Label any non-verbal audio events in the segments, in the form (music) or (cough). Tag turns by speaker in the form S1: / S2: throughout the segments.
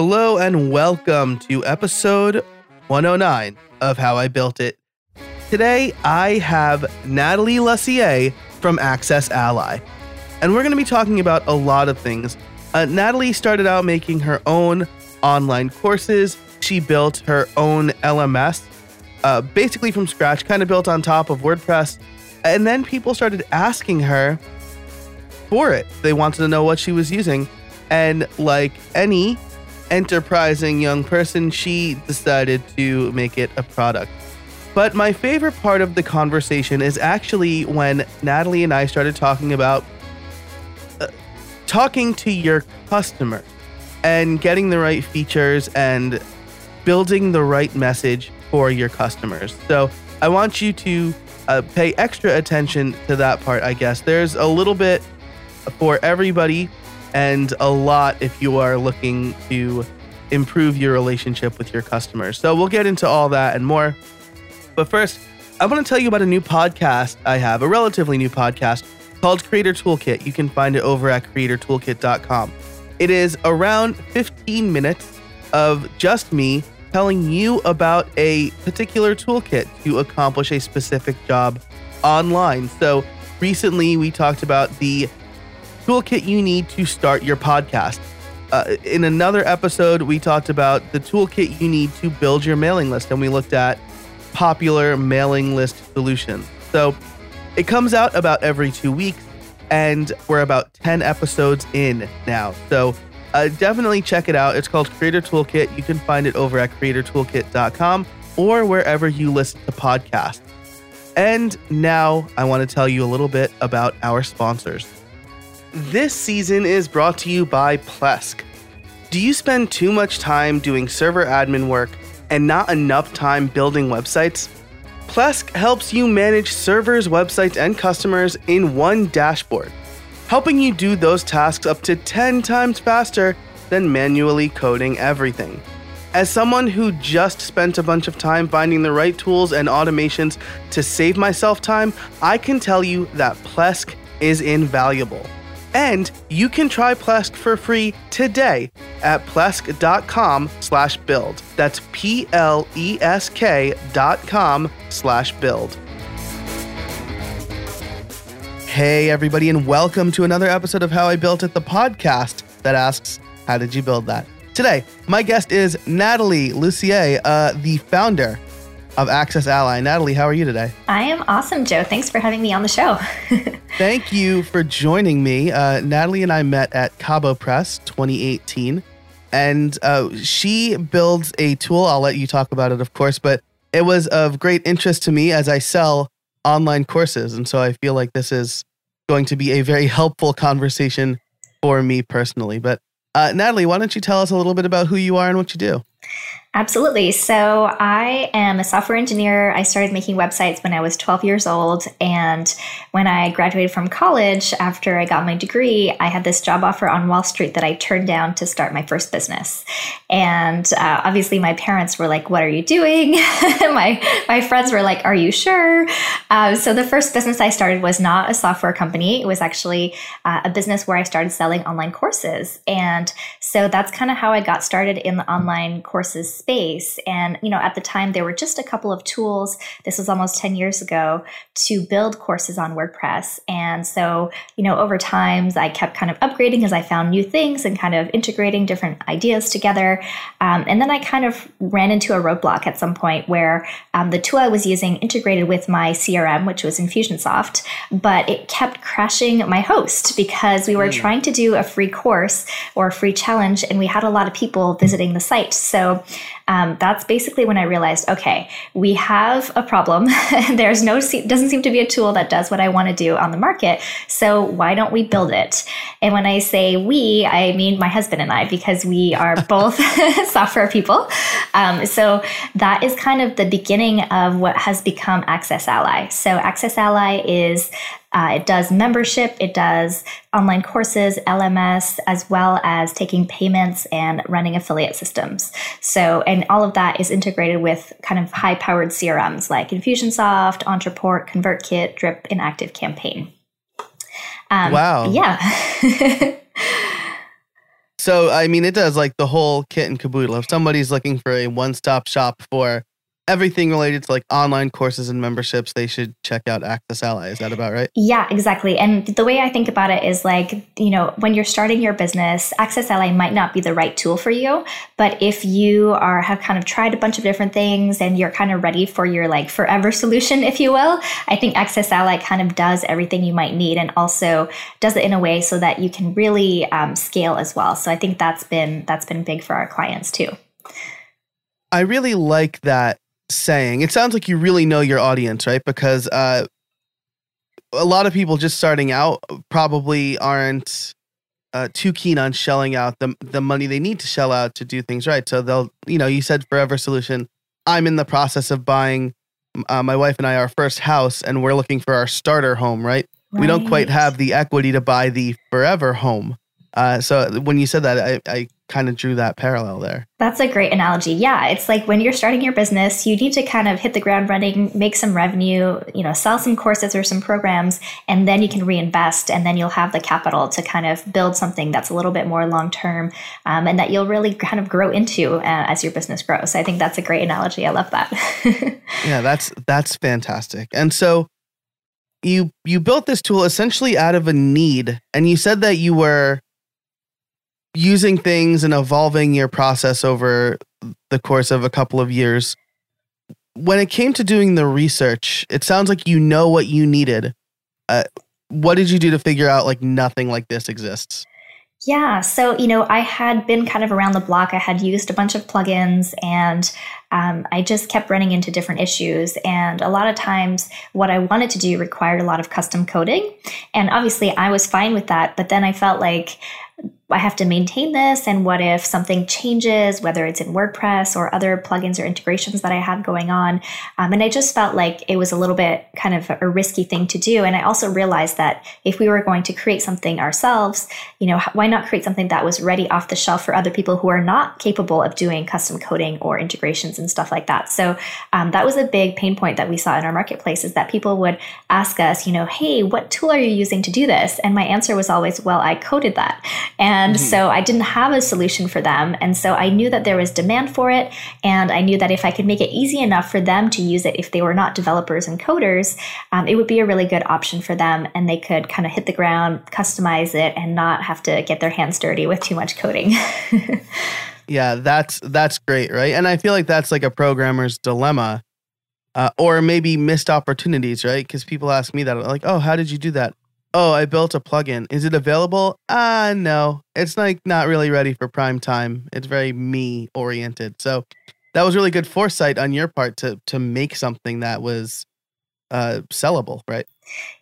S1: Hello and welcome to episode 109 of How I Built It. Today I have Nathalie Lussier from AccessAlly, and we're going to be talking about a lot of things. Uh, Natalie started out making her own online courses. She built her own LMS, uh, basically from scratch, kind of built on top of WordPress. And then people started asking her for it. They wanted to know what she was using. And like any enterprising young person, she decided to make it a product. But my favorite part of the conversation is actually when Nathalie and I started talking about uh, talking to your customer and getting the right features and building the right message for your customers. So I want you to uh, pay extra attention to that part, I guess. There's a little bit for everybody and a lot if you are looking to improve your relationship with your customers. So we'll get into all that and more. But first, I want to tell you about a new podcast I have, a relatively new podcast called Creator Toolkit. You can find it over at creatortoolkit.com. It is around 15 minutes of just me telling you about a particular toolkit to accomplish a specific job online. So recently we talked about the toolkit you need to start your podcast. Uh, in another episode, we talked about the toolkit you need to build your mailing list, and we looked at popular mailing list solutions. So it comes out about every two weeks, and we're about 10 episodes in now. So uh, definitely check it out. It's called Creator Toolkit. You can find it over at creatortoolkit.com or wherever you listen to podcasts. And now I want to tell you a little bit about our sponsors. This season is brought to you by Plesk. Do you spend too much time doing server admin work and not enough time building websites? Plesk helps you manage servers, websites, and customers in one dashboard, helping you do those tasks up to 10 times faster than manually coding everything. As someone who just spent a bunch of time finding the right tools and automations to save myself time, I can tell you that Plesk is invaluable. And you can try Plesk for free today at plesk.com slash build. That's P-L-E-S-K dot com slash build. Hey everybody and welcome to another episode of How I Built It, the podcast that asks, how did you build that? Today, my guest is Nathalie Lussier, uh, the founder of Access Ally. Nathalie, how are you today?
S2: I am awesome, Joe. Thanks for having me on the show. (laughs)
S1: Thank you for joining me. Uh, Nathalie and I met at CaboPress 2018, and uh, she builds a tool. I'll let you talk about it, of course, but it was of great interest to me as I sell online courses. And so I feel like this is going to be a very helpful conversation for me personally. But uh, Nathalie, why don't you tell us a little bit about who you are and what you do?
S2: Absolutely. So, I am a software engineer. I started making websites when I was 12 years old. And when I graduated from college, after I got my degree, I had this job offer on Wall Street that I turned down to start my first business. And uh, obviously, my parents were like, What are you doing? (laughs) my, my friends were like, Are you sure? Uh, so, the first business I started was not a software company, it was actually uh, a business where I started selling online courses. And so, that's kind of how I got started in the online courses space. And, you know, at the time, there were just a couple of tools. This was almost 10 years ago to build courses on WordPress. And so, you know, over time, I kept kind of upgrading as I found new things and kind of integrating different ideas together. Um, and then I kind of ran into a roadblock at some point where um, the tool I was using integrated with my CRM, which was Infusionsoft, but it kept crashing my host because we were mm. trying to do a free course or a free challenge and we had a lot of people visiting the site. So um, that's basically when I realized, okay, we have a problem. (laughs) There's no doesn't seem to be a tool that does what I want to do on the market. So why don't we build it? And when I say we, I mean my husband and I because we are (laughs) both (laughs) software people. Um, so that is kind of the beginning of what has become AccessAlly. So AccessAlly is uh, it does membership, it does online courses, LMS, as well as taking payments and running affiliate systems. So, and all of that is integrated with kind of high powered CRMs like Infusionsoft, Ontraport, ConvertKit, Drip, and ActiveCampaign.
S1: Um, wow.
S2: Yeah.
S1: So I mean, it does like the whole kit and caboodle. If somebody's looking for a one-stop shop for everything related to like online courses and memberships, they should check out AccessAlly. Is that about right?
S2: Yeah, exactly. And the way I think about it is like, you know, when you're starting your business, AccessAlly might not be the right tool for you, but if you are have kind of tried a bunch of different things and you're kind of ready for your like forever (laughs) solution, if you will, I think AccessAlly kind of does everything you might need and also does it in a way so that you can really um, scale as well. So I think that's been that's been big for our clients too.
S1: I really like that saying. It sounds like you really know your audience, right? Because uh, a lot of people just starting out probably aren't uh, too keen on shelling out the the money they need to shell out to do things right. So they'll, you know, you said Forever Solution. I'm in the process of buying. Uh, my wife and I our first house, and we're looking for our starter home. Right? right. We don't quite have the equity to buy the forever home. Uh, so when you said that, I, I kind of drew that parallel there.
S2: That's a great analogy. Yeah, it's like when you're starting your business, you need to kind of hit the ground running, make some revenue, you know, sell some courses or some programs, and then you can reinvest, and then you'll have the capital to kind of build something that's a little bit more long term, um, and that you'll really kind of grow into uh, as your business grows. So I think that's a great analogy. I love that. (laughs)
S1: yeah, that's that's fantastic. And so you you built this tool essentially out of a need, and you said that you were using things and evolving your process over the course of a couple of years. When it came to doing the research, it sounds like you know what you needed. Uh, what did you do to figure out like nothing like this exists?
S2: Yeah, so you know, I had been kind of around the block. I had used a bunch of plugins, and um, I just kept running into different issues. And a lot of times, what I wanted to do required a lot of custom coding, and obviously, I was fine with that. But then I felt like I have to maintain this? And what if something changes, whether it's in WordPress or other plugins or integrations that I have going on? Um, and I just felt like it was a little bit kind of a risky thing to do. And I also realized that if we were going to create something ourselves, you know, why not create something that was ready off the shelf for other people who are not capable of doing custom coding or integrations and stuff like that? So um, that was a big pain point that we saw in our marketplace is that people would ask us, you know, hey, what tool are you using to do this? And my answer was always, well, I coded that. And and mm-hmm. so I didn't have a solution for them. And so I knew that there was demand for it. And I knew that if I could make it easy enough for them to use it, if they were not developers and coders, um, it would be a really good option for them. And they could kind of hit the ground, customize it, and not have to get their hands dirty with too much coding. (laughs)
S1: yeah, that's that's great, right? And I feel like that's like a programmer's dilemma. Uh, or maybe missed opportunities, right? Because people ask me that, like, "Oh, how did you do that?" Oh, I built a plugin. Is it available? Ah, uh, no. It's like not really ready for prime time. It's very me oriented. So that was really good foresight on your part to to make something that was uh sellable, right?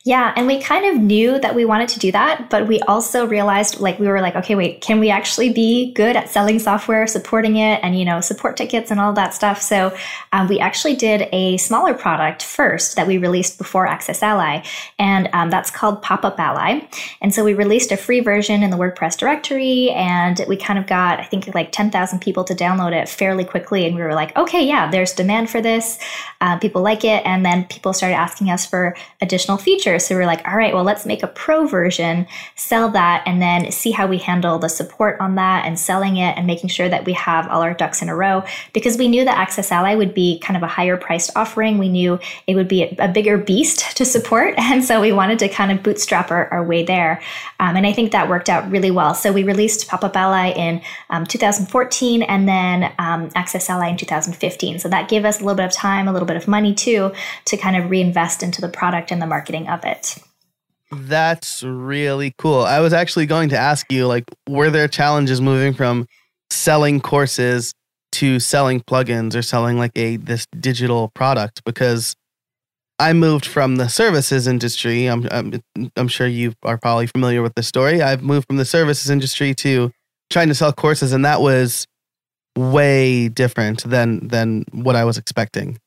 S2: Yeah, and we kind of knew that we wanted to do that, but we also realized like we were like, okay, wait, can we actually be good at selling software, supporting it, and you know, support tickets and all that stuff? So um, we actually did a smaller product first that we released before AccessAlly, and um, that's called PopupAlly. And so we released a free version in the WordPress directory, and we kind of got I think like ten thousand people to download it fairly quickly, and we were like, okay, yeah, there's demand for this, uh, people like it, and then people started asking us for additional features so we're like, all right, well, let's make a pro version, sell that, and then see how we handle the support on that and selling it and making sure that we have all our ducks in a row. Because we knew that AccessAlly would be kind of a higher priced offering. We knew it would be a, a bigger beast to support. (laughs) And so we wanted to kind of bootstrap our, our way there. Um, and I think that worked out really well. So we released PopupAlly in um, 2014 and then um, AccessAlly in 2015. So that gave us a little bit of time, a little bit of money too, to kind of reinvest into the product and the marketing of it.
S1: That's really cool. I was actually going to ask you, like, were there challenges moving from selling courses to selling plugins or selling like a this digital product? Because I moved from the services industry. I'm, I'm I'm sure you are probably familiar with the story. I've moved from the services industry to trying to sell courses, and that was way different than than what I was expecting.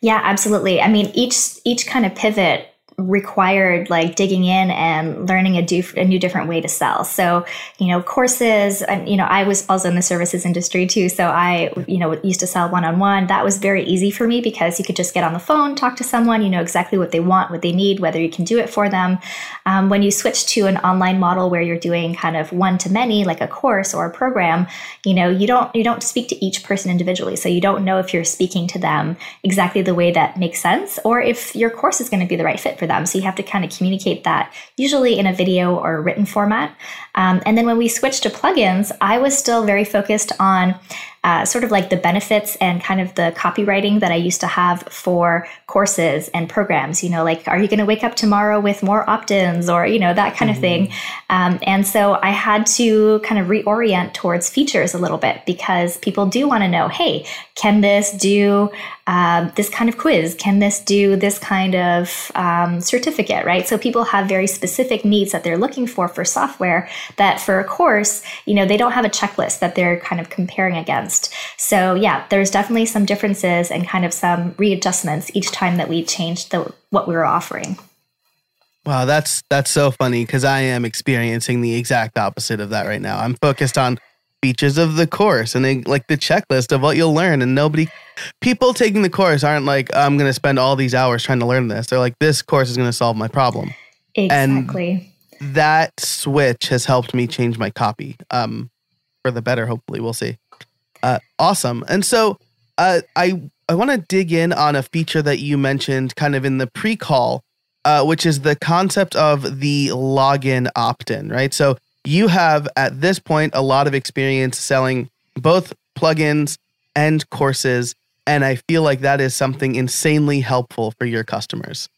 S2: Yeah, absolutely. I mean, each each kind of pivot required like digging in and learning a, do, a new different way to sell. So you know courses and you know i was also in the services industry too so i you know used to sell one-on-one. That was very easy for me because you could just get on the phone talk to someone you know exactly what they want what they need whether you can do it for them. Um, when you switch to an online model where you're doing kind of one to many like a course or a program you know you don't you don't speak to each person individually so you don't know if you're speaking to them exactly the way that makes sense or if your course is going to be the right fit for them. So you have to kind of communicate that, usually in a video or a written format. Um, and then when we switched to plugins, I was still very focused on uh, sort of like the benefits and kind of the copywriting that I used to have for courses and programs. You know, like, are you going to wake up tomorrow with more opt ins or, you know, that kind mm-hmm. of thing. Um, and so I had to kind of reorient towards features a little bit because people do want to know hey, can this do uh, this kind of quiz? Can this do this kind of um, certificate, right? So people have very specific needs that they're looking for for software that for a course, you know, they don't have a checklist that they're kind of comparing against. So yeah, there's definitely some differences and kind of some readjustments each time that we changed the what we were offering.
S1: Wow, that's that's so funny because I am experiencing the exact opposite of that right now. I'm focused on features of the course and they, like the checklist of what you'll learn and nobody people taking the course aren't like I'm going to spend all these hours trying to learn this. They're like this course is going to solve my problem.
S2: Exactly.
S1: And that switch has helped me change my copy um for the better hopefully. We'll see. Uh awesome. And so uh I I want to dig in on a feature that you mentioned kind of in the pre-call uh which is the concept of the login opt-in, right? So you have at this point a lot of experience selling both plugins and courses and i feel like that is something insanely helpful for your customers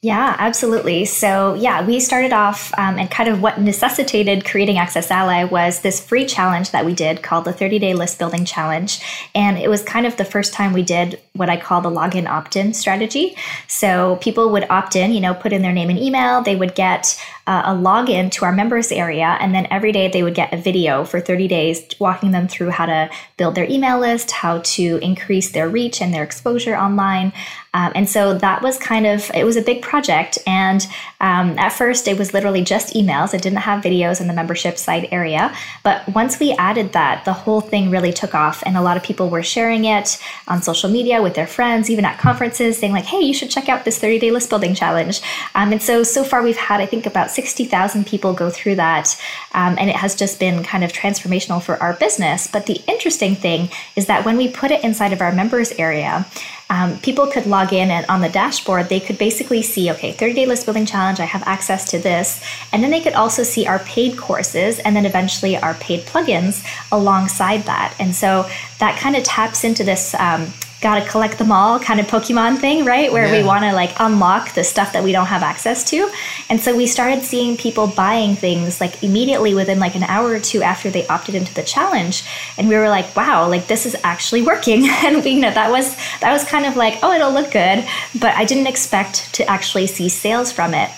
S2: yeah, absolutely. So, yeah, we started off, um, and kind of what necessitated creating AccessAlly was this free challenge that we did called the 30 Day List Building Challenge. And it was kind of the first time we did what I call the login opt in strategy. So, people would opt in, you know, put in their name and email, they would get uh, a login to our members area, and then every day they would get a video for 30 days walking them through how to build their email list, how to increase their reach and their exposure online. Um, and so that was kind of, it was a big project. And um, at first, it was literally just emails. It didn't have videos in the membership site area. But once we added that, the whole thing really took off. And a lot of people were sharing it on social media with their friends, even at conferences, saying, like, hey, you should check out this 30 day list building challenge. Um, and so, so far, we've had, I think, about 60,000 people go through that. Um, and it has just been kind of transformational for our business. But the interesting thing is that when we put it inside of our members area, um, people could log in and on the dashboard, they could basically see, okay, 30 day list building challenge, I have access to this. And then they could also see our paid courses and then eventually our paid plugins alongside that. And so that kind of taps into this um, gotta collect them all kind of Pokemon thing, right? Where yeah. we want to like unlock the stuff that we don't have access to. And so we started seeing people buying things like immediately within like an hour or two after they opted into the challenge. And we were like, wow, like this is actually working. (laughs) and we you know that was that was kind of like, oh, it'll look good, but I didn't expect to actually see sales from it.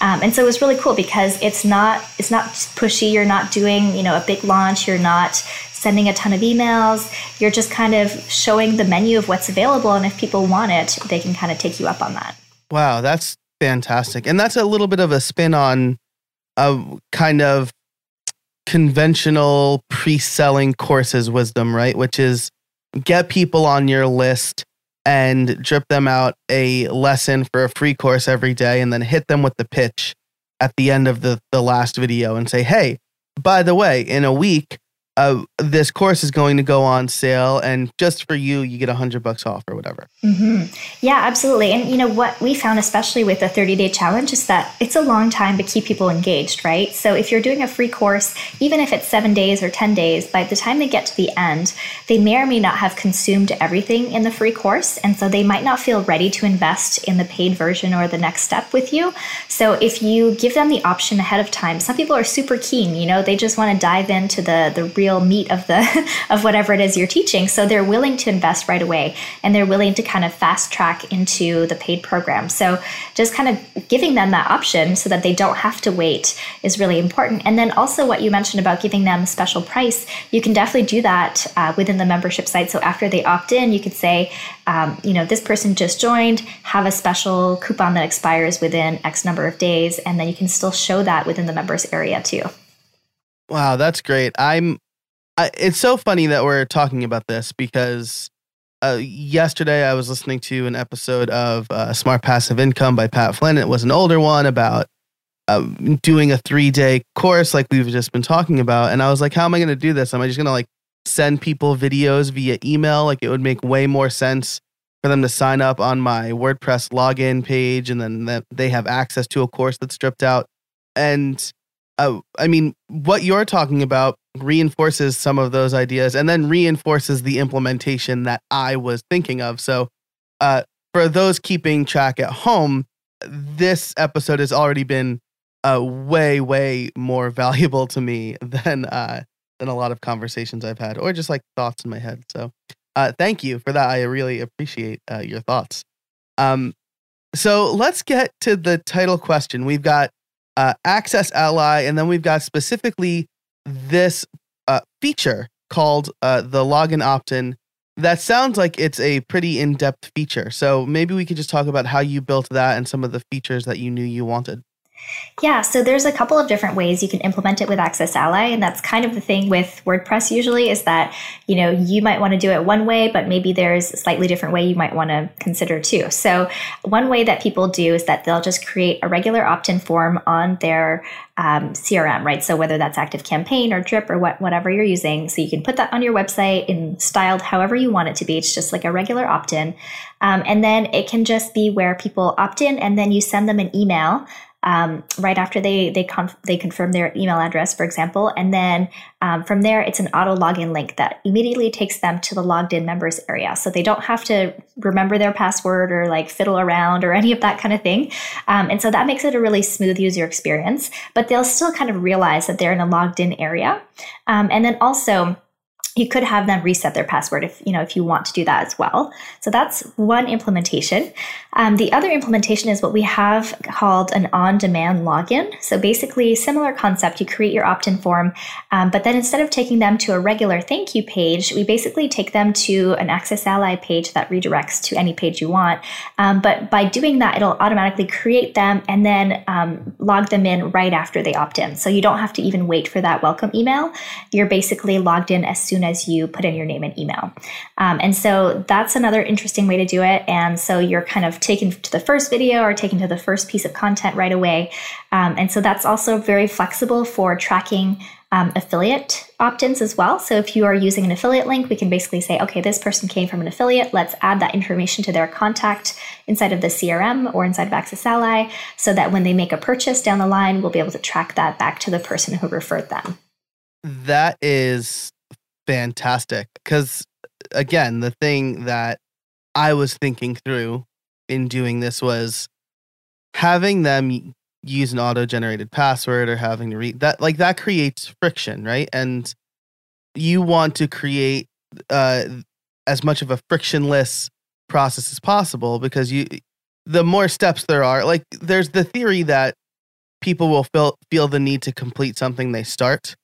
S2: Um, and so it was really cool because it's not it's not pushy. You're not doing you know a big launch. You're not sending a ton of emails. You're just kind of showing the menu of what's available. And if people want it, they can kind of take you up on that.
S1: Wow, that's fantastic. And that's a little bit of a spin on a kind of conventional pre selling courses wisdom, right? Which is get people on your list and drip them out a lesson for a free course every day and then hit them with the pitch at the end of the, the last video and say, hey, by the way, in a week, uh, this course is going to go on sale and just for you you get a hundred bucks off or whatever.
S2: Mm-hmm. yeah absolutely. And you know what we found especially with the 30 day challenge is that it's a long time to keep people engaged right? So if you're doing a free course even if it's seven days or 10 days by the time they get to the end they may or may not have consumed everything in the free course and so they might not feel ready to invest in the paid version or the next step with you. So if you give them the option ahead of time some people are super keen you know they just want to dive into the the real real meat of the (laughs) of whatever it is you're teaching. So they're willing to invest right away and they're willing to kind of fast track into the paid program. So just kind of giving them that option so that they don't have to wait is really important. And then also what you mentioned about giving them a special price, you can definitely do that uh, within the membership site. So after they opt in, you could say, um, you know, this person just joined, have a special coupon that expires within X number of days, and then you can still show that within the members area too.
S1: Wow, that's great. I'm. I, it's so funny that we're talking about this because uh, yesterday I was listening to an episode of uh, Smart Passive Income by Pat Flynn. It was an older one about uh, doing a three day course like we've just been talking about, and I was like, how am I going to do this? Am I just going to like send people videos via email. Like it would make way more sense for them to sign up on my WordPress login page and then they have access to a course that's stripped out. And uh, I mean, what you're talking about reinforces some of those ideas and then reinforces the implementation that I was thinking of. So, uh, for those keeping track at home, this episode has already been uh, way, way more (laughs) valuable to me than uh, than a lot of conversations I've had, or just like thoughts in my head. So, uh, thank you for that. I really appreciate uh, your thoughts. Um, so let's get to the title question. We've got uh, AccessAlly, and then we've got specifically this uh, feature called uh, the login opt-in. That sounds like it's a pretty in-depth feature. So maybe we could just talk about how you built that and some of the features that you knew you wanted.
S2: Yeah, so there's a couple of different ways you can implement it with AccessAlly, and that's kind of the thing with WordPress usually is that, you know, you might want to do it one way, but maybe there's a slightly different way you might want to consider too. So one way that people do is that they'll just create a regular opt-in form on their um, CRM, right? So whether that's Active Campaign or Drip or what, whatever you're using, so you can put that on your website and styled however you want it to be. It's just like a regular opt-in, um, and then it can just be where people opt in, and then you send them an email um, right after they they conf- they confirm their email address, for example, and then um, from there it's an auto login link that immediately takes them to the logged in members area, so they don't have to remember their password or like fiddle around or (laughs) any of that kind of thing, um, and so that makes it a really smooth user experience. But they'll still kind of realize that they're in a logged in area, um, and then also you could have them reset their password if you know if you want to do that as well. So that's one implementation. Um, the other implementation is what we have called an on-demand login. So basically similar concept you create your opt-in form um, but then instead of taking them to a regular thank you page we basically take them to an AccessAlly page that redirects to any page you want. Um, but by doing that it'll automatically create them and then um, log them in right after they opt in. So you don't have to even wait for that welcome email. You're basically logged in as soon as as you put in your name and email. Um, and so that's another interesting way to do it. And so you're kind of taken to the first video or taken to the first piece of content right away. Um, and so that's also very flexible for tracking um, affiliate opt ins as well. So if you are using an affiliate link, we can basically say, okay, this person came from an affiliate. Let's add that information to their contact inside of the CRM or inside of AccessAlly so that when they make a purchase down the line, we'll be able to track that back to the person who referred them.
S1: That is fantastic because again the thing that i was thinking through in doing this was having them use an auto generated password or having to read that like that creates friction right? And you want to create uh as much of a frictionless process as possible because you the more steps there are like there's the theory that people will feel feel the need to complete something they start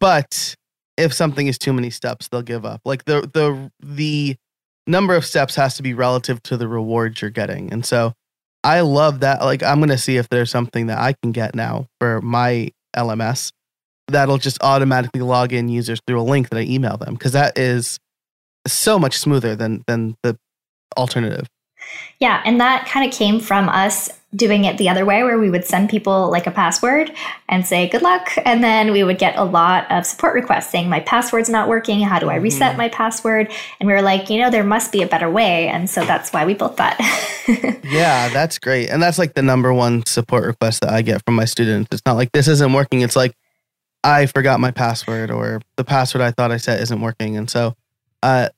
S1: but if something is too many steps, they'll give up. Like the the the number of steps has to be relative to the rewards you're getting. And so I love that. Like I'm gonna see if there's something that I can get now for my LMS that'll just automatically log in users through a link that I email them because that is so much smoother than than the alternative.
S2: Yeah, and that kind of came from us doing it the other way where we would send people like a password and say good luck and then we would get a lot of support requests saying my password's not working. How do i reset mm-hmm. my password? And we were like you know there must be a better way and so that's why we built that. (laughs)
S1: Yeah that's great and that's like the number one support request that i get from my students. It's not like this isn't working. It's like i forgot my password or the password i thought i set isn't working and so uh,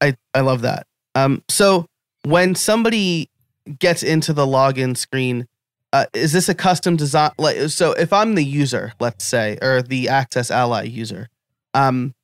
S1: i i love that. Um so when somebody gets into the login screen, uh, is this a custom design? Like, so if I'm the user, let's say, or the AccessAlly user, Um,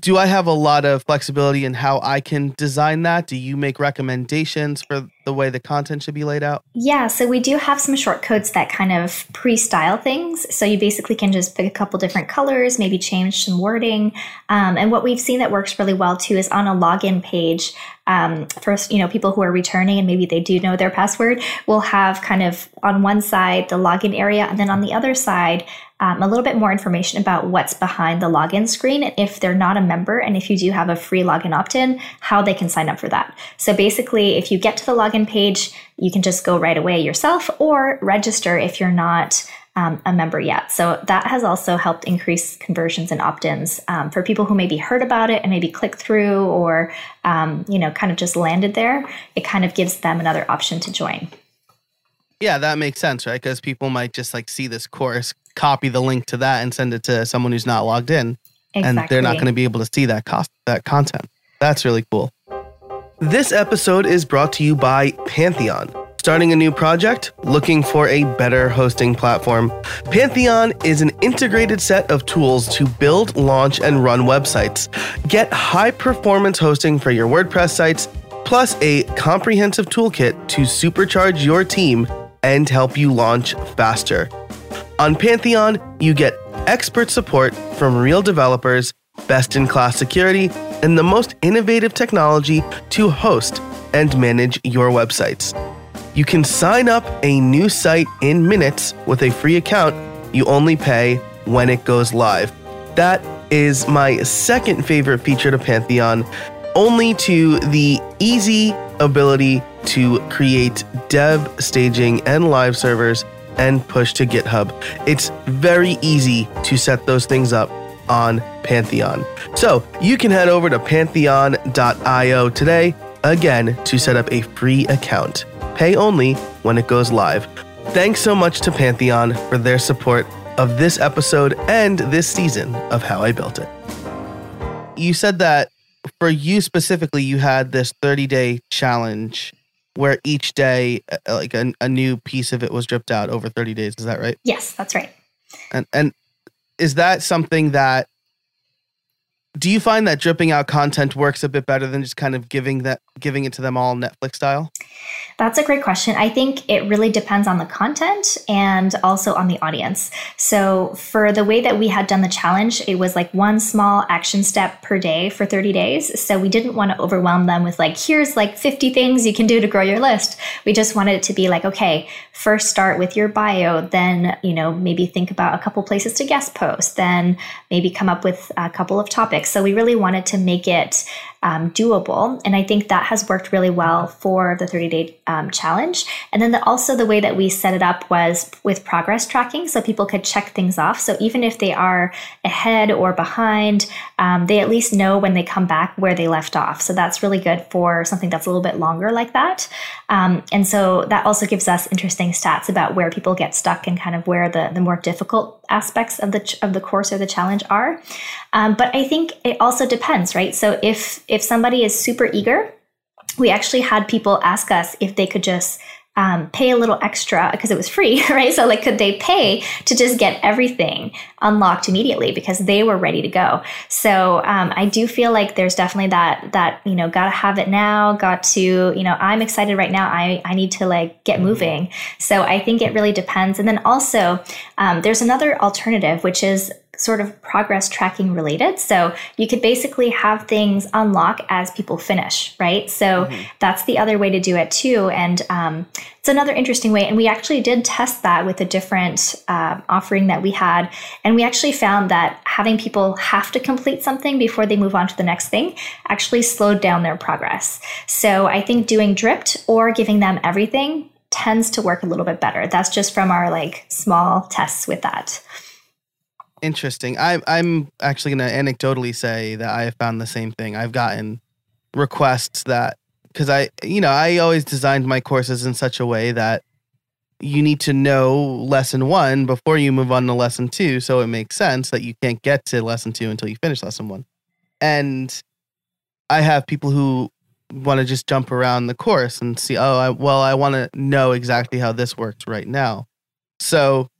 S1: do I have a lot of flexibility in how I can design that? Do you make recommendations for the way the content should be laid out?
S2: Yeah, so we do have some shortcodes that kind of pre style things. So you basically can just pick a couple different colors, maybe change some wording. Um, and what we've seen that works really well too is on a login page. Um, first, you know, people who are returning and maybe they do know their password will have kind of on one side the login area, and then on the other side, um, a little bit more information about what's behind the login screen if they're not a member and if you do have a free login opt-in how they can sign up for that. So basically if you get to the login page you can just go right away yourself or register if you're not um, a member yet. So that has also helped increase conversions and opt-ins um, for people who maybe heard about it and maybe clicked through or um, you know kind of just landed there. It kind of gives them another option to join.
S1: Yeah, that makes sense, right? Because people might just like see this course, copy the link to that, and send it to someone who's not logged in,
S2: exactly.
S1: and they're not going to be able to see that cost that content. That's really cool. This episode is brought to you by Pantheon. Starting a new project? Looking for a better hosting platform? Pantheon is an integrated set of tools to build, launch, and run websites. Get high performance hosting for your WordPress sites, plus a comprehensive toolkit to supercharge your team and help you launch faster. On Pantheon, you get expert support from real developers, best in class security, and the most innovative technology to host and manage your websites. You can sign up a new site in minutes with a free account. You only pay when it goes live. That is my second favorite feature to Pantheon, only to the easy ability to create dev, staging, and live servers and push to GitHub. It's very easy to set those things up on Pantheon. So you can head over to pantheon.io today, again, to set up a free account. Pay only when it goes live. Thanks so much to Pantheon for their support of this episode and this season of How I Built It. You said that for you specifically, you had this 30 day challenge where each day, uh, like a, a new piece of it was dripped out over 30 days. Is that right?
S2: Yes, that's right.
S1: And and is that something that do you find that dripping out content works a bit better than just kind of giving that giving it to them all Netflix style?
S2: That's a great question. I think it really depends on the content and also on the audience. So, for the way that we had done the challenge, it was like one small action step per day for 30 days. So, we didn't want to overwhelm them with like, here's like 50 things you can do to grow your list. We just wanted it to be like, okay, first start with your bio, then, you know, maybe think about a couple places to guest post, then maybe come up with a couple of topics. So, we really wanted to make it um, doable. And I think that has worked really well for the 30 day um, challenge. And then the, also the way that we set it up was with progress tracking, so people could check things off. So even if they are ahead or behind, um, they at least know when they come back where they left off. So that's really good for something that's a little bit longer like that. Um, and so that also gives us interesting stats about where people get stuck and kind of where the, the more difficult aspects of the of the course or the challenge are. Um, but I think it also depends, right? So if if somebody is super eager, we actually had people ask us if they could just um, pay a little extra because it was free, (laughs) right? So, like, could they pay to just get everything unlocked immediately because they were ready to go? So, um, I do feel like there's definitely that that you know, gotta have it now. Got to you know, I'm excited right now. I I need to like get moving. So, I think it really depends. And then also, um, there's another alternative, which is sort of progress tracking related. So you could basically have things unlock as people finish, right? So mm-hmm. that's the other way to do it too. And um, it's another interesting way. And we actually did test that with a different uh, offering that we had. And we actually found that having people have to complete something before they move on to the next thing actually slowed down their progress. So I think doing dripped or giving them everything tends to work a little bit better. That's just from our like small tests with that.
S1: Interesting. I, I'm actually going to anecdotally say that I have found the same thing. I've gotten requests that because I, you know, I always designed my courses in such a way that you need to know lesson one before you move on to lesson two. So it makes sense that you can't get to lesson two until you finish lesson one. And I have people who want to just jump around the course and see, oh, I, well, I want to know exactly how this works right now. So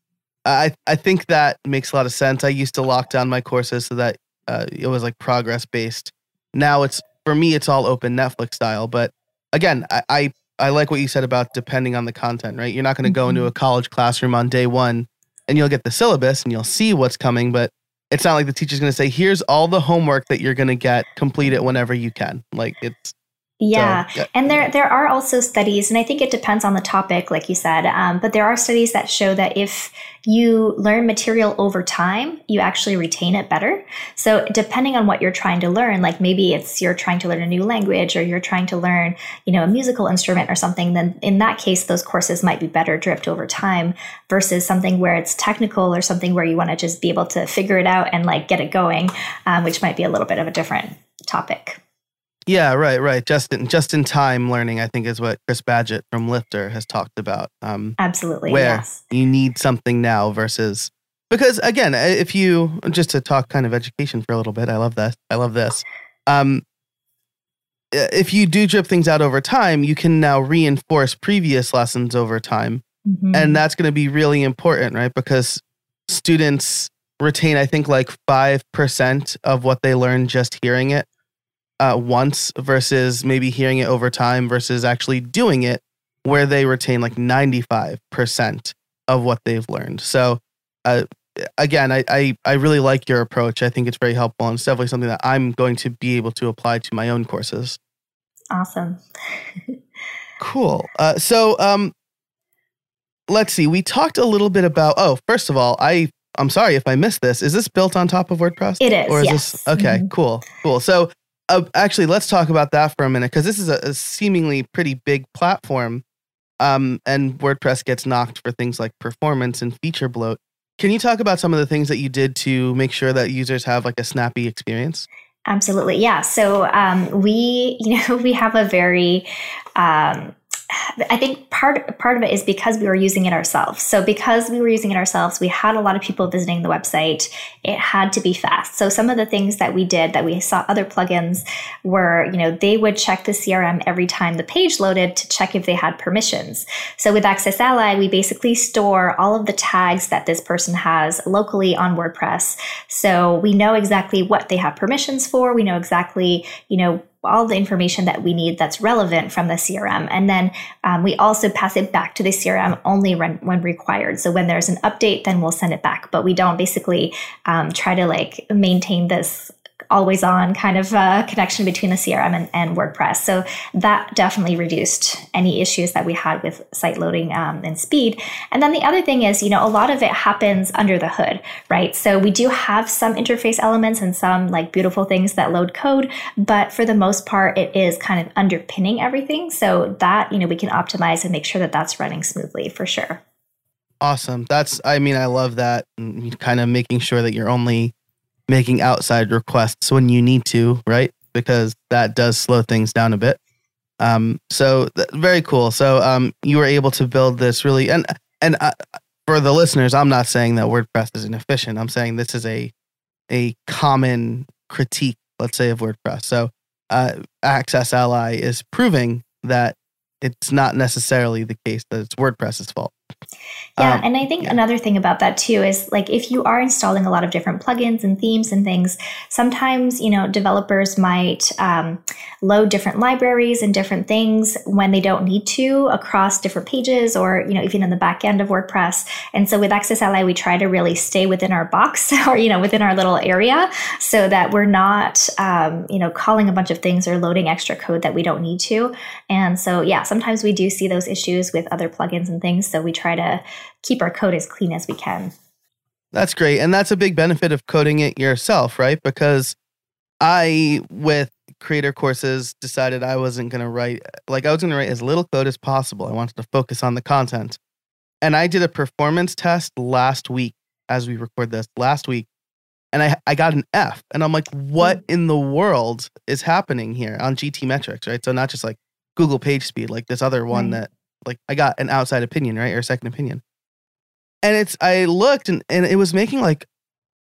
S1: I I think that makes a lot of sense. I used to lock down my courses so that uh, it was like progress based. Now it's for me, it's all open Netflix style. But again, I I, I like what you said about depending on the content. Right, you're not going to go into
S2: Mhm.
S1: a college classroom on day one, and you'll get the syllabus and you'll see what's coming. But it's not like the teacher's going to say, "Here's all the homework that you're going to get. Complete it whenever you can." Like it's
S2: Yeah.
S1: so, yeah.
S2: And there, there are also studies, and I think it depends on the topic, like you said, um, but there are studies that show that if you learn material over time, you actually retain it better. So, depending on what you're trying to learn, like maybe it's you're trying to learn a new language or you're trying to learn, you know, a musical instrument or something, then in that case, those courses might be better dripped over time versus something where it's technical or something where you want to just be able to figure it out and like get it going, um, which might be a little bit of a different topic.
S1: Yeah, right, right. Just in just in time learning, I think, is what Chris Badgett from Lifter has talked about. Um,
S2: Absolutely.
S1: Where?
S2: Yes.
S1: you need something now versus because again, if you just to talk kind of education for a little bit, I love that. I love this. Um, if you do drip things out over time, you can now reinforce previous lessons over time,
S2: Mhm.
S1: and that's going to be really important, right? Because students retain, I think, like five percent of what they learn just hearing it uh, once versus maybe hearing it over time versus actually doing it where they retain like 95% of what they've learned. So, uh, again, I, I, I really like your approach. I think it's very helpful and it's definitely something that I'm going to be able to apply to my own courses.
S2: Awesome.
S1: Cool. Uh, so, um, let's see. We talked a little bit about, oh, first of all, I, I'm sorry if I missed this. Is this built on top of WordPress?
S2: It is,
S1: Or is
S2: yes.
S1: this okay?
S2: Mhm.
S1: Cool, cool. So, uh, actually, let's talk about that for a minute because this is a, a seemingly pretty big platform, um, and WordPress gets knocked for things like performance and feature bloat. Can you talk about some of the things that you did to make sure that users have like a snappy experience?
S2: Absolutely. Yeah. So um, we, (laughs) you know, we have a very, um, I think part part of it is because we were using it ourselves. So because we were using it ourselves, we had a lot of people visiting the website. It had to be fast. So some of the things that we did that we saw other plugins were, you know, they would check the CRM every time the page loaded to check if they had permissions. So with AccessAlly, we basically store all of the tags that this person has locally on WordPress. So we know exactly what they have permissions for. We know exactly, you know, all the information that we need that's relevant from the CRM. And then um, we also pass it back to the CRM only when, when required. So when there's an update, then we'll send it back. But we don't basically um, try to like maintain this always on kind of uh, connection between the CRM and, and, WordPress. So that definitely reduced any issues that we had with site loading um, and speed. And then the other thing is, you know, a lot of it happens under the hood, right? So we do have some interface elements and some like beautiful things that load code, but for the most part, it is kind of underpinning everything. So that, you know, we can optimize and make sure that that's running smoothly for sure.
S1: Awesome. That's, I mean, I love that. Kind of making sure that you're only making outside requests when you need to, right? Because that does slow things down a bit. Um, so th- very cool. So um, you were able to build this really, and and uh, for the listeners, I'm not saying that WordPress is inefficient. I'm saying this is a a common critique, let's say, of WordPress. So uh, AccessAlly is proving that it's not necessarily the case that it's WordPress's fault.
S2: Yeah,
S1: Um,
S2: and I think
S1: yeah.
S2: another thing about that too is like if you are installing a lot of different plugins and themes and things, sometimes you know developers might um, load different libraries and different things when they don't need to across different pages or you know even in the back end of WordPress. And so with AccessAlly, we try to really stay within our box (laughs) or you know within our little area so that we're not um, you know calling a bunch of things or loading extra code that we don't need to. And so yeah, sometimes we do see those issues with other plugins and things. So we try to keep our code as clean as we can.
S1: That's great. And that's a big benefit of coding it yourself, right? Because I, with creator courses, decided I wasn't going to write, like, I was going to write as little code as possible. I wanted to focus on the content. And I did a performance test last week as we record this last week. And I, I got an F. And I'm like, what hmm. in the world is happening here on GTmetrix, right? So, not just like Google page speed, like this other one
S2: Right.
S1: that, like, I got an outside opinion, right? Or a second opinion and it's I looked and, and it was making like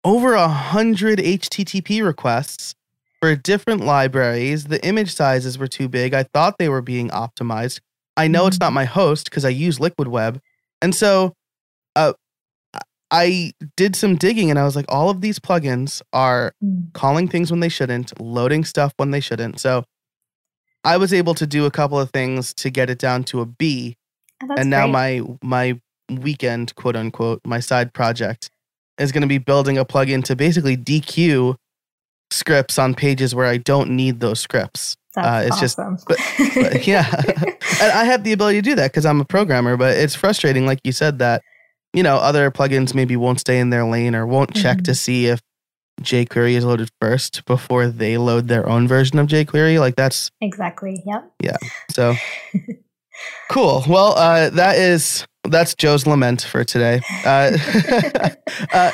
S1: over a hundred HTTP requests for different libraries. The image sizes were too big. I thought they were being optimized. I know it's
S2: Mhm.
S1: not my host because I use Liquid Web, and so uh, I- I did some digging and I was like, all of these plugins are
S2: Mm.
S1: calling things when they shouldn't, loading stuff when they shouldn't. So I was able to do a couple of things to get it down to a B.
S2: Oh,
S1: and now
S2: great.
S1: my my weekend, quote unquote, my side project is going to be building a plugin to basically dequeue scripts on pages where I don't need those scripts.
S2: That's
S1: uh, it's just-
S2: awesome.
S1: But (laughs) yeah. and I have the ability to do that because I'm a programmer, but it's frustrating, like you said, that you know other plugins maybe won't stay in their lane or won't check to see if jQuery is loaded first before they load their own version of jQuery. Like that's
S2: exactly. Yep. Yeah.
S1: So (laughs) cool. Well, uh, that is that's Joe's lament for today. Uh, (laughs) uh,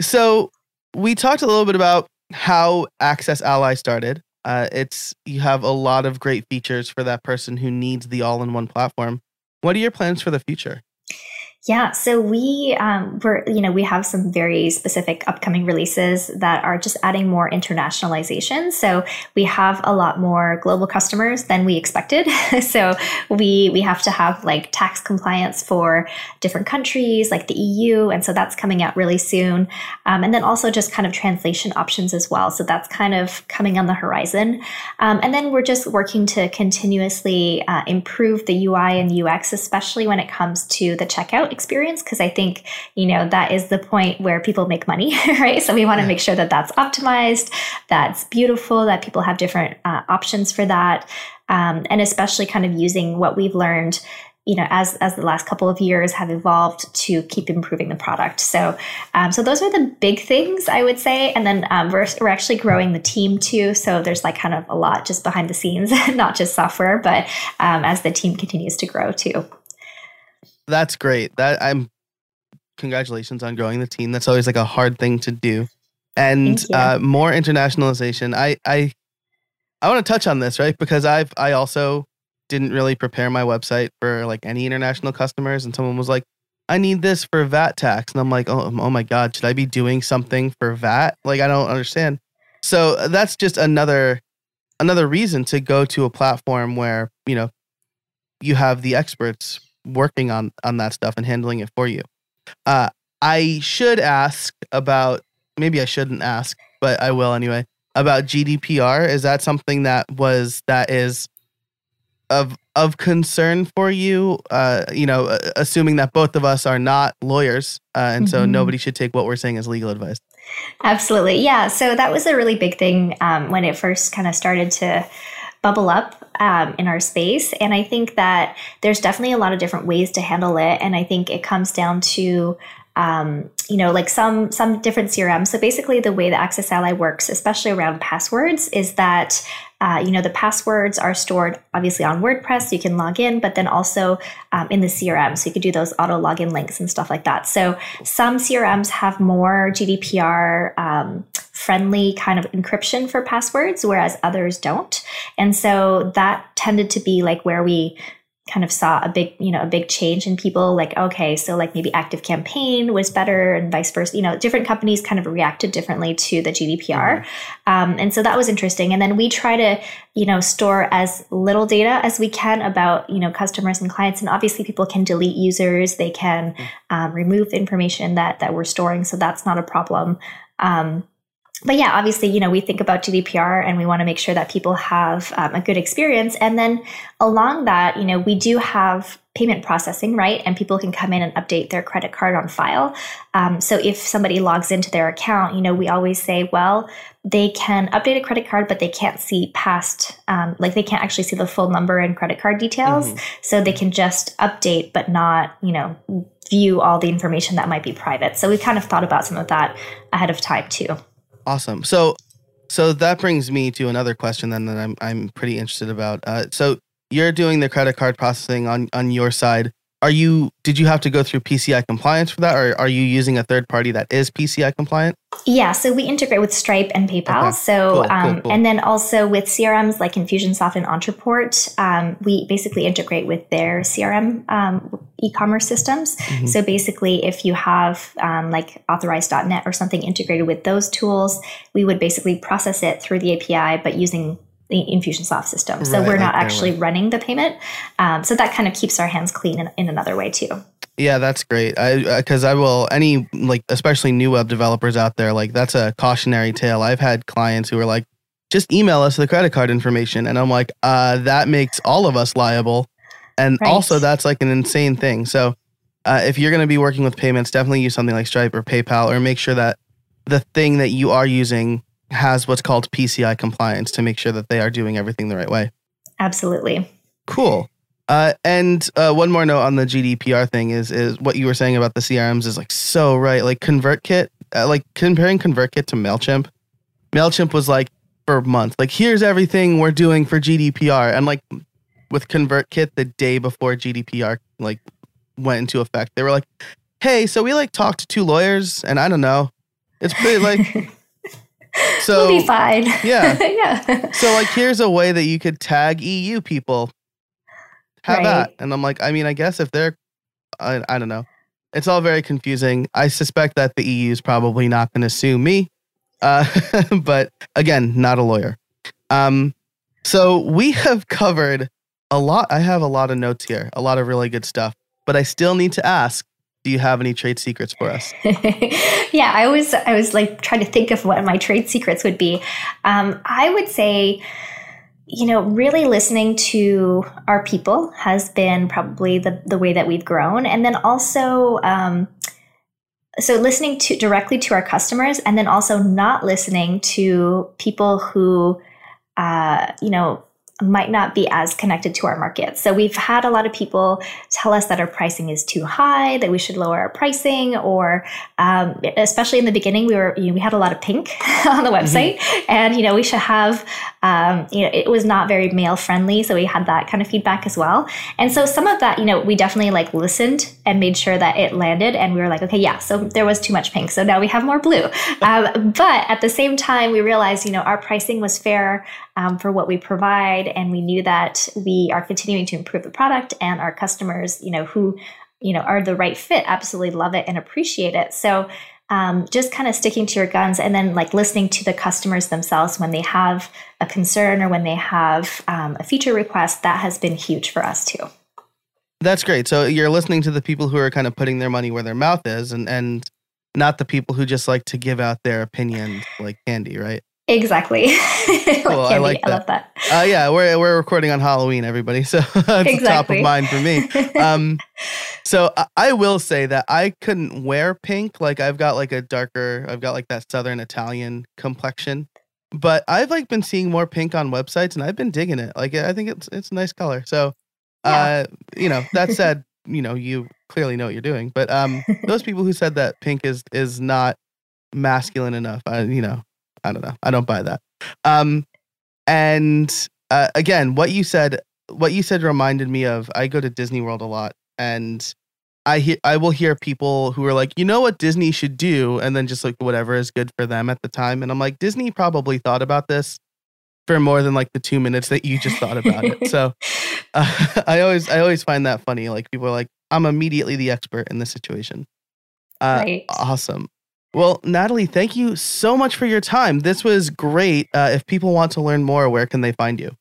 S1: so we talked a little bit about how AccessAlly started. Uh, it's you have a lot of great features for that person who needs the all-in-one platform. What are your plans for the future?
S2: Yeah, so we um, we're you know we have some very specific upcoming releases that are just adding more internationalization. So we have a lot more global customers than we expected. (laughs) so we we have to have like tax compliance for different countries, like the EU, and so that's coming out really soon. Um, and then also just kind of translation options as well. So that's kind of coming on the horizon. Um, and then we're just working to continuously uh, improve the UI and UX, especially when it comes to the checkout experience, because I think, you know, that is the point where people make money, (laughs) right? So we want to
S1: Yeah.
S2: make sure that that's optimized, that's beautiful, that people have different uh, options for that. Um, and especially kind of using what we've learned you know as as the last couple of years have evolved to keep improving the product so um, so those are the big things i would say and then um, we're, we're actually growing the team too so there's like kind of a lot just behind the scenes (laughs) not just software but um, as the team continues to grow too
S1: That's great. That I'm congratulations on growing the team. That's always like a hard thing to do. And uh, more internationalization. I I I want to touch on this, right? Because I've I also didn't really prepare my website for like any international customers and someone was like, "I need this for VAT tax." And I'm like, "Oh, oh my god, should I be doing something for VAT?" Like I don't understand. So uh, that's just another another reason to go to a platform where, you know, you have the experts working on on that stuff and handling it for you. Uh, I should ask about maybe I shouldn't ask, but I will anyway. About GDPR, is that something that was that is of of concern for you? Uh, you know, assuming that both of us are not lawyers, uh, and so
S2: Mhm.
S1: nobody should take what we're saying as legal advice.
S2: Absolutely. Yeah. So that was a really big thing um, when it first kind of started to bubble up um, in our space. And I think that there's definitely a lot of different ways to handle it. And I think it comes down to, um, you know, like some some different CRM. So basically, the way the AccessAlly works, especially around passwords, is that uh, you know the passwords are stored obviously on WordPress. So you can log in, but then also um, in the CRM. So you could do those auto login links and stuff like that. So some CRMs have more GDPR um, friendly kind of encryption for passwords, whereas others don't. And so that tended to be like where we kind of saw a big, you know, a big change in people like, okay, so like maybe ActiveCampaign was better and vice versa. You know, different companies kind of reacted differently to the GDPR. Um, and so that was interesting. And then we try to, you know, store as little data as we can about, you know, customers and clients. And obviously people can delete users, they can um, remove information that, that we're storing. So that's not a problem. Um, but yeah, obviously, you know, we think about GDPR and we want to make sure that people have um, a good experience. And then along that, you know, we do have payment processing, right? And people can come in and update their credit card on file. Um, so if somebody logs into their account, you know, we always say, well, they can update a credit card, but they can't see past, um, like they can't actually see the full number and credit card details.
S1: Mhm.
S2: So they can just update, but not, you know, view all the information that might be private. So we've kind of thought about some of that ahead of time too.
S1: Awesome. So, so that brings me to another question then that I'm I'm pretty interested about. Uh, so you're doing the credit card processing on on your side. Are you? Did you have to go through PCI compliance for that, or are you using a third party that is PCI compliant?
S2: Yeah, so we integrate with Stripe and PayPal.
S1: Okay.
S2: So,
S1: Cool, cool,
S2: um,
S1: cool.
S2: and then also with CRMs like Infusionsoft and Ontraport, um, we basically integrate with their CRM um, e-commerce systems.
S1: Mhm.
S2: So basically, if you have um, like Authorize.net or something integrated with those tools, we would basically process it through the API, but using the Infusionsoft system. So
S1: Right,
S2: we're not actually running the payment. Um, so that kind of keeps our hands clean in, in another way too.
S1: Yeah, that's great. I because I will any like especially new web developers out there like that's a cautionary tale. I've had clients who are like, just email us the credit card information, and I'm like, uh, that makes all of us liable, and
S2: Right.
S1: also that's like an insane thing. So, uh, if you're going to be working with payments, definitely use something like Stripe or PayPal, or make sure that the thing that you are using has what's called PCI compliance to make sure that they are doing everything the right way.
S2: Absolutely.
S1: Cool. Uh, and uh, one more note on the GDPR thing is is what you were saying about the CRMs is like so right. Like ConvertKit, uh, like comparing ConvertKit to Mailchimp. Mailchimp was like for months, like here's everything we're doing for GDPR, and like with ConvertKit, the day before GDPR like went into effect, they were like, "Hey, so we like talked to two lawyers, and I don't know, it's pretty like (laughs) so." (laughs)
S2: we'll be fine. (laughs)
S1: yeah.
S2: yeah.
S1: So like here's a way that you could tag EU people. Have
S2: Right.
S1: that. And I'm like, I mean, I guess if they're I, I don't know. It's all very confusing. I suspect that the EU is probably not going to sue me. Uh, (laughs) but again, not a lawyer. Um, so we have covered a lot. I have a lot of notes here, a lot of really good stuff. But I still need to ask, do you have any trade secrets for us? (laughs)
S2: yeah, I was I was like trying to think of what my trade secrets would be. Um, I would say, you know, really listening to our people has been probably the the way that we've grown, and then also. Um, so listening to directly to our customers and then also not listening to people who uh, you know might not be as connected to our market. So we've had a lot of people tell us that our pricing is too high, that we should lower our pricing, or um, especially in the beginning, we were you know, we had a lot of pink (laughs) on the website, and you know we should have um, you know it was not very male friendly, so we had that kind of feedback as well. And so some of that, you know, we definitely like listened and made sure that it landed, and we were like, okay, yeah, so there was too much pink, so now we have more blue. (laughs) Um, but at the same time, we realized you know our pricing was fair um, for what we provide, and we knew that we are continuing to improve the product, and our customers, you know, who you know are the right fit, absolutely love it and appreciate it. So. Um, just kind of sticking to your guns and then like listening to the customers themselves when they have a concern or when they have um, a feature request that has been huge for us too
S1: That's great. So you're listening to the people who are kind of putting their money where their mouth is and and not the people who just like to give out their opinion like candy, right?
S2: Exactly (laughs)
S1: Cool, I like
S2: I love that
S1: Uh yeah, we're we're recording on Halloween everybody. (laughs) So it's top of mind for me. (laughs) Um so I, I will say that I couldn't wear pink like I've got like a darker I've got like that southern Italian complexion. But I've like been seeing more pink on websites and I've been digging it. Like I think it's it's a nice color. So uh you know, that said, you know, you clearly know what you're doing. But um those people who said that pink is is not masculine enough, I you know, I don't know. I don't buy that. Um and uh, again, what you said what you said reminded me of I go to Disney World a lot and I hear I will hear people who are like, "You know what Disney should do?" and then just like whatever is good for them at the time. And I'm like, "Disney probably thought about this for more than like the 2 minutes that you just thought about it." So uh, (laughs) (laughs) I always I always find that funny. Like people are like, "I'm immediately the expert in this situation." Uh,
S2: Right.
S1: Awesome. Well, Nathalie, thank you so much for your time. This was great. Uh, if people want to learn more, where can they find you?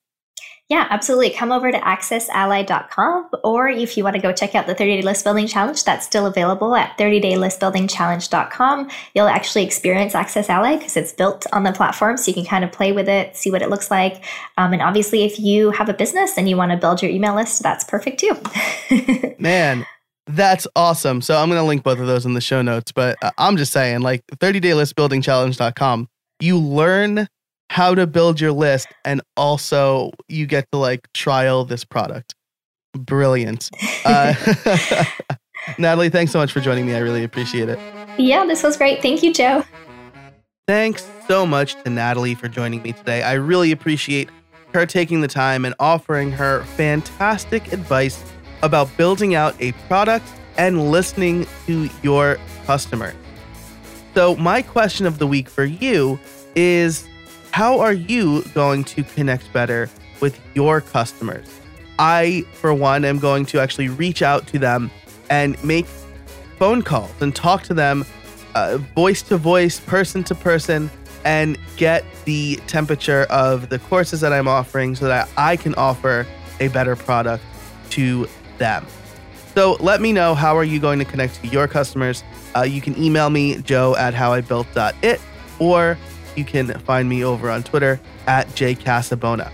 S2: Yeah, absolutely. Come over to accessally.com or if you want to go check out the 30 day list building challenge, that's still available at 30daylistbuildingchallenge.com. You'll actually experience AccessAlly because it's built on the platform so you can kind of play with it, see what it looks like. Um, and obviously, if you have a business and you want to build your email list, that's perfect too. (laughs)
S1: Man, that's awesome. So I'm going to link both of those in the show notes, but uh, I'm just saying like 30daylistbuildingchallenge.com, you learn how to build your list and also you get to like trial this product. Brilliant. Uh, (laughs) Nathalie, thanks so much for joining me. I really appreciate it.
S2: yeah, this was great. Thank you, Joe.
S1: Thanks so much to Nathalie for joining me today. I really appreciate her taking the time and offering her fantastic advice about building out a product and listening to your customer. So, my question of the week for you is how are you going to connect better with your customers? I, for one, am going to actually reach out to them and make phone calls and talk to them uh, voice to voice, person to person, and get the temperature of the courses that I'm offering so that I can offer a better product to them. So let me know how are you going to connect to your customers. Uh, you can email me, joe at howibuilt.it, or you can find me over on Twitter at jcasabona.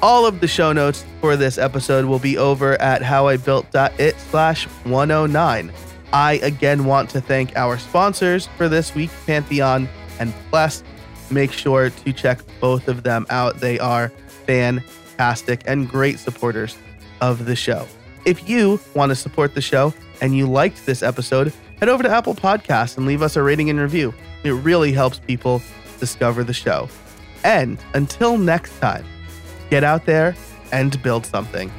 S1: All of the show notes for this episode will be over at howibuilt.it slash 109. I again want to thank our sponsors for this week, Pantheon and Plesk. Make sure to check both of them out. They are fantastic and great supporters of the show. If you want to support the show and you liked this episode, head over to Apple Podcasts and leave us a rating and review. It really helps people discover the show. And until next time, get out there and build something.